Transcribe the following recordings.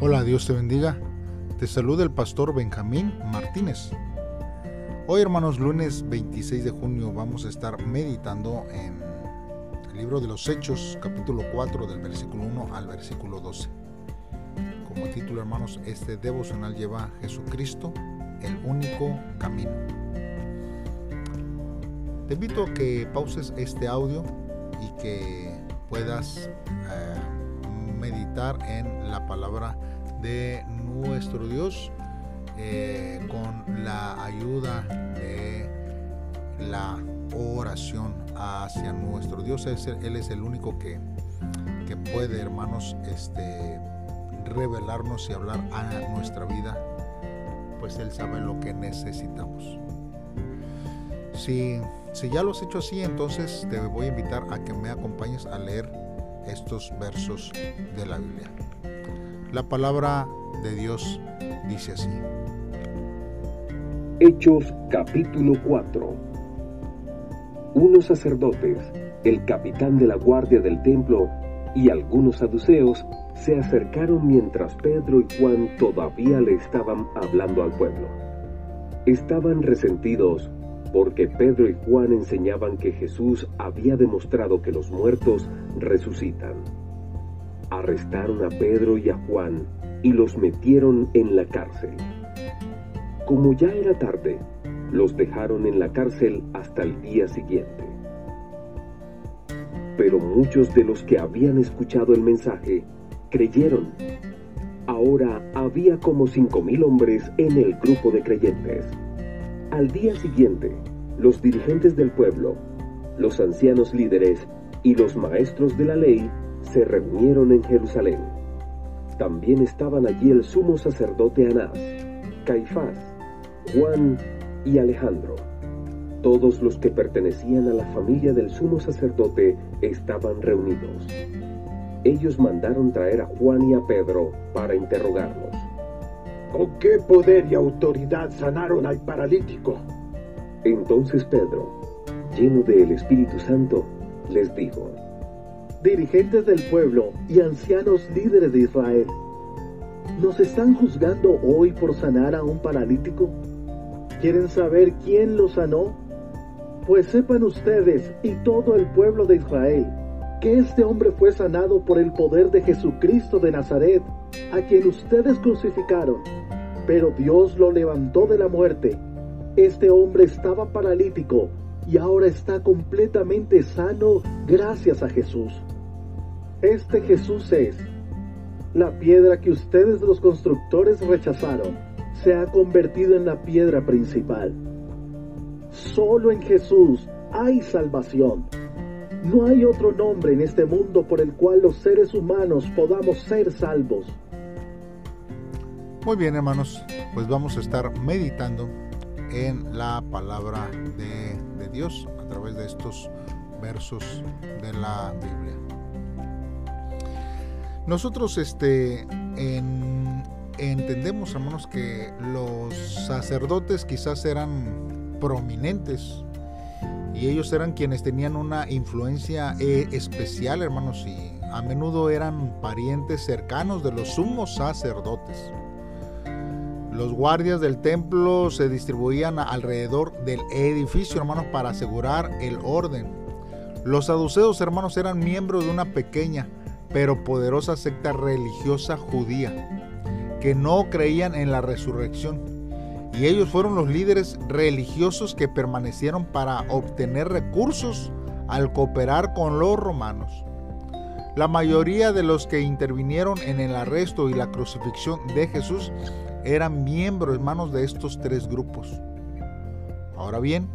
Hola, Dios te bendiga. Te saluda el pastor Benjamín Martínez. Hoy, hermanos, lunes 26 de junio vamos a estar meditando en el libro de los Hechos, capítulo 4, del versículo 1 al versículo 12. Como título, hermanos, este devocional lleva a Jesucristo, el único camino. Te invito a que pauses este audio y que puedas eh, meditar en la palabra de nuestro Dios eh, con la ayuda de la oración hacia nuestro Dios. Él es el único que, que puede, hermanos, este, revelarnos y hablar a nuestra vida, pues Él sabe lo que necesitamos. Si, si ya lo has hecho así, entonces te voy a invitar a que me acompañes a leer estos versos de la Biblia. La palabra de Dios dice así. Hechos capítulo 4 Unos sacerdotes, el capitán de la guardia del templo y algunos saduceos se acercaron mientras Pedro y Juan todavía le estaban hablando al pueblo. Estaban resentidos porque Pedro y Juan enseñaban que Jesús había demostrado que los muertos resucitan arrestaron a Pedro y a Juan y los metieron en la cárcel. Como ya era tarde, los dejaron en la cárcel hasta el día siguiente. Pero muchos de los que habían escuchado el mensaje creyeron. Ahora había como cinco mil hombres en el grupo de creyentes. Al día siguiente, los dirigentes del pueblo, los ancianos líderes y los maestros de la ley se reunieron en Jerusalén. También estaban allí el sumo sacerdote Anás, Caifás, Juan y Alejandro. Todos los que pertenecían a la familia del sumo sacerdote estaban reunidos. Ellos mandaron traer a Juan y a Pedro para interrogarlos. ¿Con qué poder y autoridad sanaron al paralítico? Entonces Pedro, lleno del Espíritu Santo, les dijo, dirigentes del pueblo y ancianos líderes de Israel, ¿nos están juzgando hoy por sanar a un paralítico? ¿Quieren saber quién lo sanó? Pues sepan ustedes y todo el pueblo de Israel que este hombre fue sanado por el poder de Jesucristo de Nazaret, a quien ustedes crucificaron, pero Dios lo levantó de la muerte. Este hombre estaba paralítico y ahora está completamente sano gracias a Jesús. Este Jesús es la piedra que ustedes los constructores rechazaron, se ha convertido en la piedra principal. Solo en Jesús hay salvación. No hay otro nombre en este mundo por el cual los seres humanos podamos ser salvos. Muy bien, hermanos, pues vamos a estar meditando en la palabra de, Dios a través de estos versos de la Biblia. Nosotros este, entendemos, hermanos, que los sacerdotes quizás eran prominentes y ellos eran quienes tenían una influencia eh, especial, hermanos, y a menudo eran parientes cercanos de los sumos sacerdotes. Los guardias del templo se distribuían alrededor del edificio, hermanos, para asegurar el orden. Los saduceos, hermanos, eran miembros de una pequeña pero poderosa secta religiosa judía que no creían en la resurrección. Y ellos fueron los líderes religiosos que permanecieron para obtener recursos al cooperar con los romanos. La mayoría de los que intervinieron en el arresto y la crucifixión de Jesús eran miembros hermanos de estos tres grupos. Ahora bien,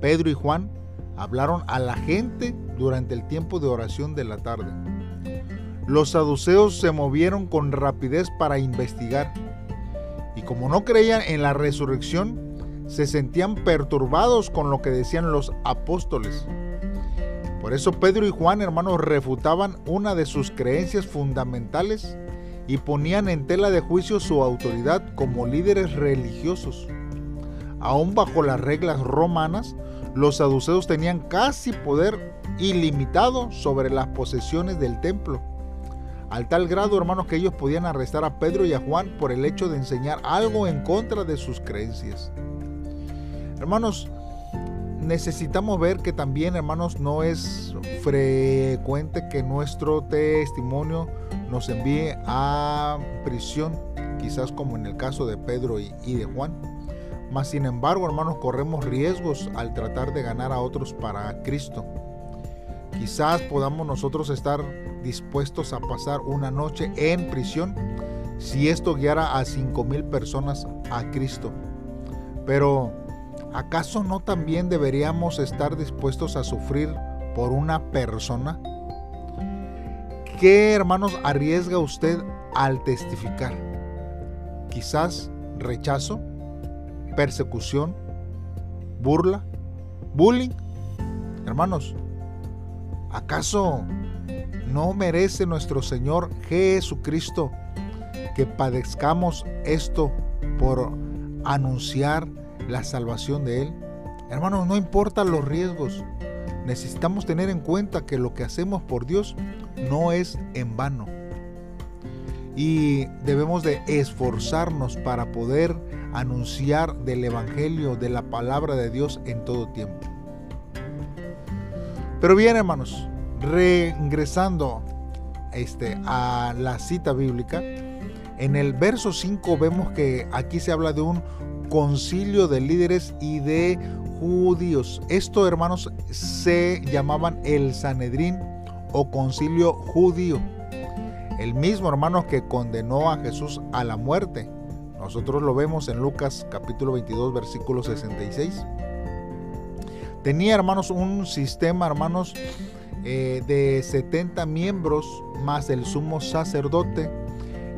Pedro y Juan hablaron a la gente durante el tiempo de oración de la tarde. Los saduceos se movieron con rapidez para investigar y como no creían en la resurrección, se sentían perturbados con lo que decían los apóstoles. Por eso Pedro y Juan, hermanos, refutaban una de sus creencias fundamentales y ponían en tela de juicio su autoridad como líderes religiosos. Aún bajo las reglas romanas, los saduceos tenían casi poder ilimitado sobre las posesiones del templo al tal grado, hermanos, que ellos podían arrestar a Pedro y a Juan por el hecho de enseñar algo en contra de sus creencias. Hermanos, necesitamos ver que también, hermanos, no es frecuente que nuestro testimonio nos envíe a prisión, quizás como en el caso de Pedro y, de Juan. Mas, sin embargo, hermanos, corremos riesgos al tratar de ganar a otros para Cristo. Quizás podamos nosotros estar dispuestos a pasar una noche en prisión si esto guiara a cinco mil personas a Cristo. Pero ¿acaso no también deberíamos estar dispuestos a sufrir por una persona? ¿Qué hermanos arriesga usted al testificar? Quizás rechazo, persecución, burla, bullying. Hermanos, ¿acaso no merece nuestro Señor Jesucristo que padezcamos esto por anunciar la salvación de Él. Hermanos, no importa los riesgos, necesitamos tener en cuenta que lo que hacemos por Dios no es en vano. Y debemos de esforzarnos para poder anunciar del Evangelio, de la palabra de Dios en todo tiempo. Pero bien, hermanos, regresando este, a la cita bíblica, en el verso 5 vemos que aquí se habla de un concilio de líderes y de judíos. Esto, hermanos, se llamaban el Sanedrín o concilio judío. El mismo, hermanos, que condenó a Jesús a la muerte. Nosotros lo vemos en Lucas capítulo 22, versículo 66. Tenía, hermanos, un sistema, hermanos, eh, de 70 miembros más el sumo sacerdote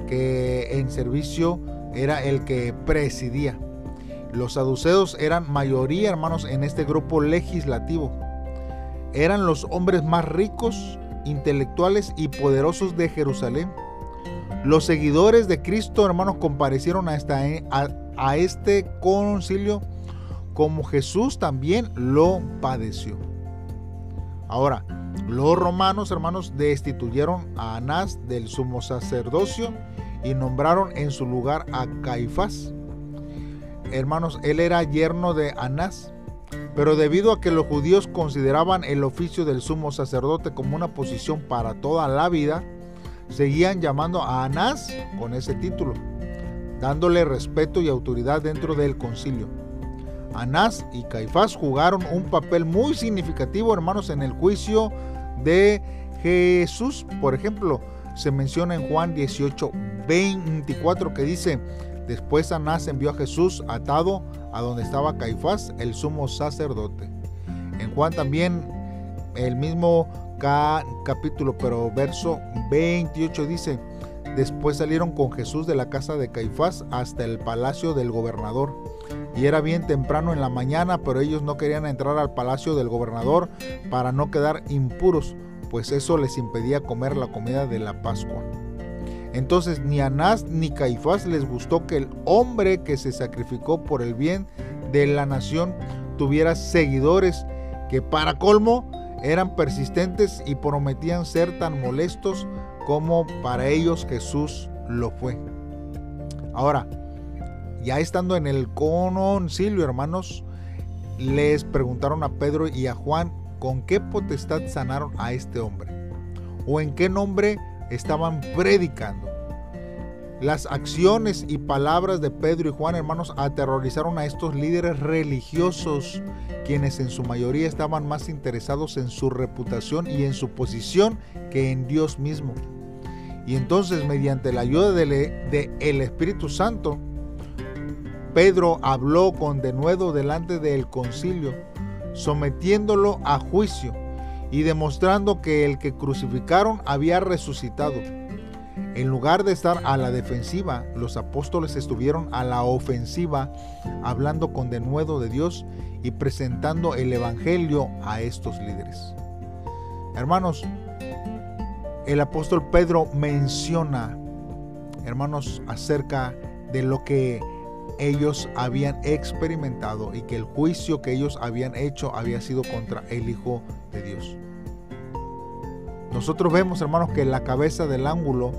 que en servicio era el que presidía. Los saduceos eran mayoría, hermanos, en este grupo legislativo. Eran los hombres más ricos, intelectuales y poderosos de Jerusalén. Los seguidores de Cristo, hermanos, comparecieron a, a, este concilio como Jesús también lo padeció. Ahora, los romanos, hermanos, destituyeron a Anás del sumo sacerdocio y nombraron en su lugar a Caifás hermanos, él era yerno de Anás. Pero debido a que los judíos consideraban el oficio del sumo sacerdote como una posición para toda la vida, seguían llamando a Anás con ese título, dándole respeto y autoridad dentro del concilio. Anás y Caifás jugaron un papel muy significativo, hermanos, en el juicio de Jesús. Por ejemplo, se menciona en Juan 18, 24 que dice, Después Anás envió a Jesús atado a donde estaba Caifás, el sumo sacerdote. En Juan también el mismo capítulo, pero verso 28 dice, después salieron con Jesús de la casa de Caifás hasta el palacio del gobernador. Y era bien temprano en la mañana, pero ellos no querían entrar al palacio del gobernador para no quedar impuros, pues eso les impedía comer la comida de la Pascua. Entonces ni Anás ni Caifás les gustó que el hombre que se sacrificó por el bien de la nación tuviera seguidores que para colmo eran persistentes y prometían ser tan molestos como para ellos Jesús lo fue. Ahora, ya estando en el concilio, hermanos, les preguntaron a Pedro y a Juan con qué potestad sanaron a este hombre o en qué nombre estaban predicando. Las acciones y palabras de Pedro y Juan, hermanos, aterrorizaron a estos líderes religiosos, quienes en su mayoría estaban más interesados en su reputación y en su posición que en Dios mismo. Y entonces, mediante la ayuda del de el Espíritu Santo, Pedro habló con denuedo delante del concilio, sometiéndolo a juicio y demostrando que el que crucificaron había resucitado. En lugar de estar a la defensiva, los apóstoles estuvieron a la ofensiva, hablando con denuedo de Dios y presentando el Evangelio a estos líderes. Hermanos, el apóstol Pedro menciona, hermanos, acerca de lo que ellos habían experimentado y que el juicio que ellos habían hecho había sido contra el Hijo de Dios. nosotros vemos, hermanos, que la cabeza del ángulo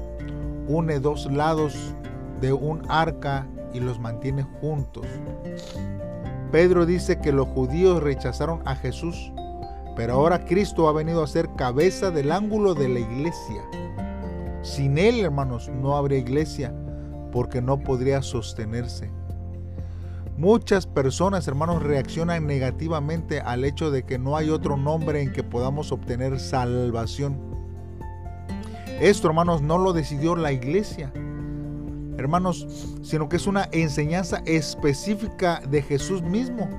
une dos lados de un arca y los mantiene juntos. Pedro dice que los judíos rechazaron a Jesús, pero ahora Cristo ha venido a ser cabeza del ángulo de la iglesia. Sin Él, hermanos, no habría iglesia porque no podría sostenerse. Muchas personas, hermanos, reaccionan negativamente al hecho de que no hay otro nombre en que podamos obtener salvación. Esto, hermanos, no lo decidió la iglesia, hermanos, sino que es una enseñanza específica de Jesús mismo.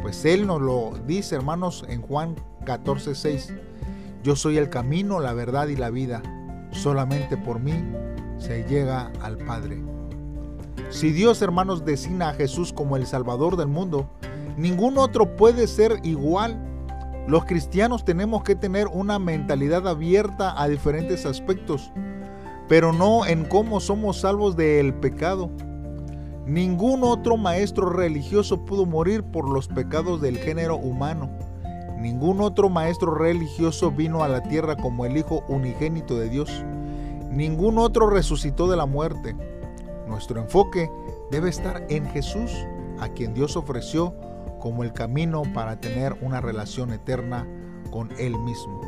Pues Él nos lo dice, hermanos, en Juan 14, 6. Yo soy el camino, la verdad y la vida. Solamente por mí se llega al Padre. Si Dios, hermanos, designa a Jesús como el Salvador del mundo, ningún otro puede ser igual. Los cristianos tenemos que tener una mentalidad abierta a diferentes aspectos pero no en cómo somos salvos del pecado. Ningún otro maestro religioso pudo morir por los pecados del género humano. Ningún otro maestro religioso vino a la tierra como el Hijo unigénito de Dios. Ningún otro resucitó de la muerte. Nuestro enfoque debe estar en Jesús, a quien Dios ofreció como el camino para tener una relación eterna con Él mismo.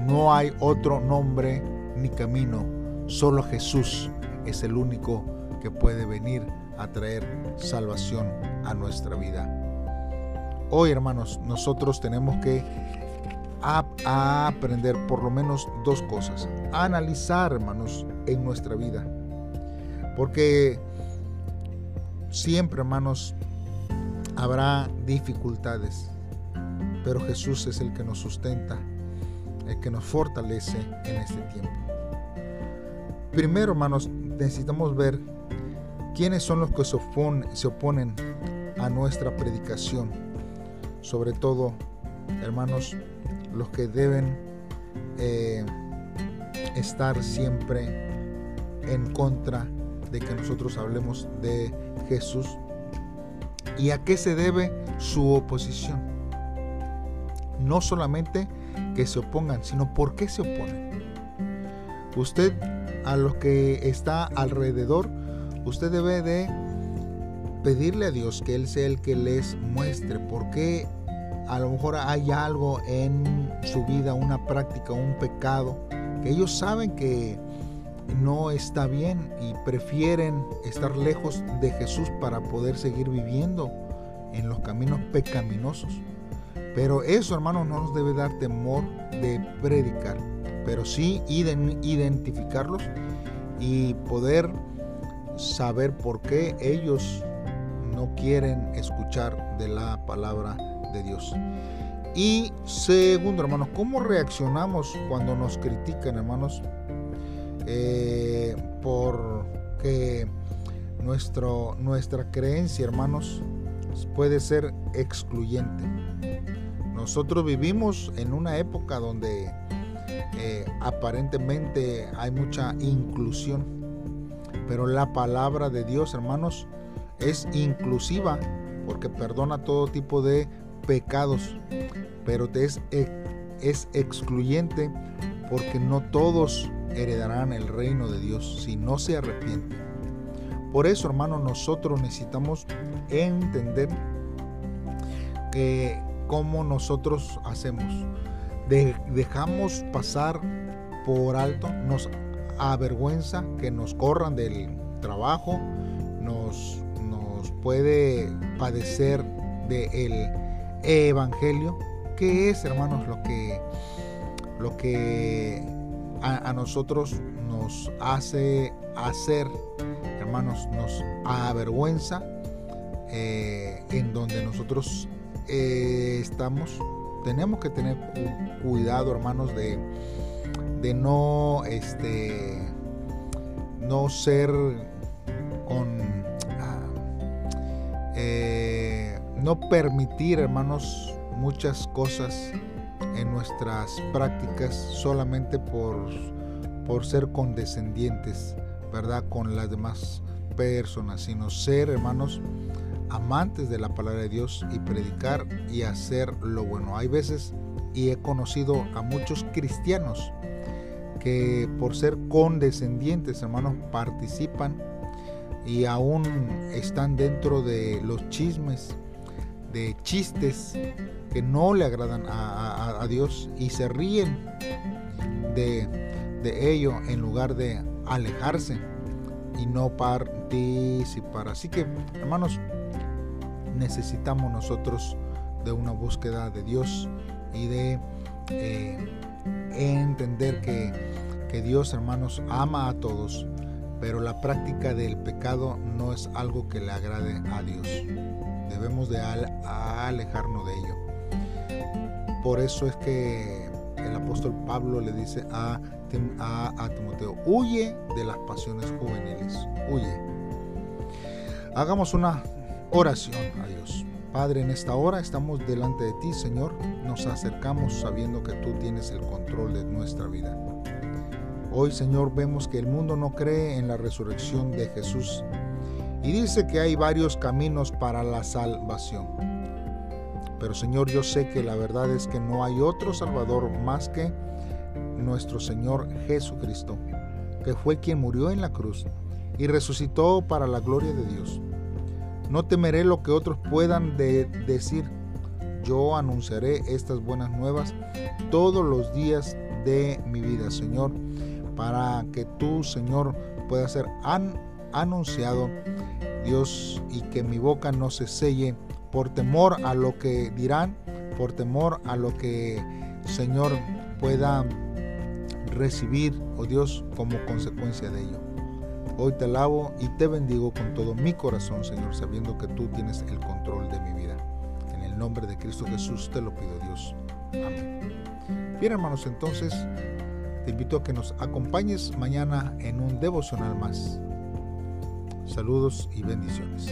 No hay otro nombre ni camino Solo Jesús es el único que puede venir a traer salvación a nuestra vida. Hoy, hermanos, nosotros tenemos que aprender por lo menos dos cosas. Analizar, hermanos, en nuestra vida. Porque siempre, hermanos, habrá dificultades. Pero Jesús es el que nos sustenta, el que nos fortalece en este tiempo. Primero, hermanos, necesitamos ver quiénes son los que se oponen, a nuestra predicación. Sobre todo, hermanos, los que deben eh, estar siempre en contra de que nosotros hablemos de Jesús. ¿Y a qué se debe su oposición? No solamente que se opongan, sino por qué se oponen. Usted a los que está alrededor, usted debe de pedirle a Dios que Él sea el que les muestre por qué a lo mejor hay algo en su vida, una práctica, un pecado, que ellos saben que no está bien y prefieren estar lejos de Jesús para poder seguir viviendo en los caminos pecaminosos. Pero eso, hermanos, no nos debe dar temor de predicar pero sí identificarlos y poder saber por qué ellos no quieren escuchar de la palabra de Dios. Y segundo, hermanos, ¿cómo reaccionamos cuando nos critican, hermanos? Eh, porque nuestro, nuestra creencia, hermanos, puede ser excluyente. Nosotros vivimos en una época donde eh, aparentemente hay mucha inclusión, pero la palabra de Dios, hermanos, es inclusiva porque perdona todo tipo de pecados, pero es, es excluyente porque no todos heredarán el reino de Dios si no se arrepienten. Por eso, hermanos, nosotros necesitamos entender que cómo nosotros hacemos dejamos pasar por alto, nos avergüenza que nos corran del trabajo, nos, nos puede padecer del evangelio, que es, hermanos, lo que, lo que a, nosotros nos hace hacer, hermanos, nos avergüenza eh, en donde nosotros eh, estamos. Tenemos que tener cuidado, hermanos, de, de no, este, no ser con, ah, eh, no permitir, hermanos, muchas cosas en nuestras prácticas solamente por, por ser condescendientes, ¿verdad? Con las demás personas, sino ser, hermanos, amantes de la palabra de Dios y predicar y hacer lo bueno. Hay veces, y he conocido a muchos cristianos que por ser condescendientes, hermanos, participan y aún están dentro de los chismes, de chistes que no le agradan a, Dios y se ríen de, de ello en lugar de alejarse y no participar. Así que, hermanos, necesitamos nosotros de una búsqueda de Dios y de eh, entender que, que Dios, hermanos, ama a todos, pero la práctica del pecado no es algo que le agrade a Dios. Debemos de alejarnos de ello. Por eso es que el apóstol Pablo le dice a, a, a Timoteo, huye de las pasiones juveniles, huye. Hagamos una oración a Dios. Padre, en esta hora estamos delante de ti, Señor. Nos acercamos sabiendo que tú tienes el control de nuestra vida. Hoy, Señor, vemos que el mundo no cree en la resurrección de Jesús y dice que hay varios caminos para la salvación. Pero, Señor, yo sé que la verdad es que no hay otro Salvador más que nuestro Señor Jesucristo, que fue quien murió en la cruz y resucitó para la gloria de Dios. No temeré lo que otros puedan decir. Yo anunciaré estas buenas nuevas todos los días de mi vida, Señor, para que tú, Señor, puedas ser anunciado, Dios, y que mi boca no se selle por temor a lo que dirán, por temor a lo que, Señor, pueda recibir, oh Dios, como consecuencia de ello. Hoy te alabo y te bendigo con todo mi corazón, Señor, sabiendo que tú tienes el control de mi vida. En el nombre de Cristo Jesús te lo pido, Dios. Amén. Bien, hermanos, entonces te invito a que nos acompañes mañana en un devocional más. Saludos y bendiciones.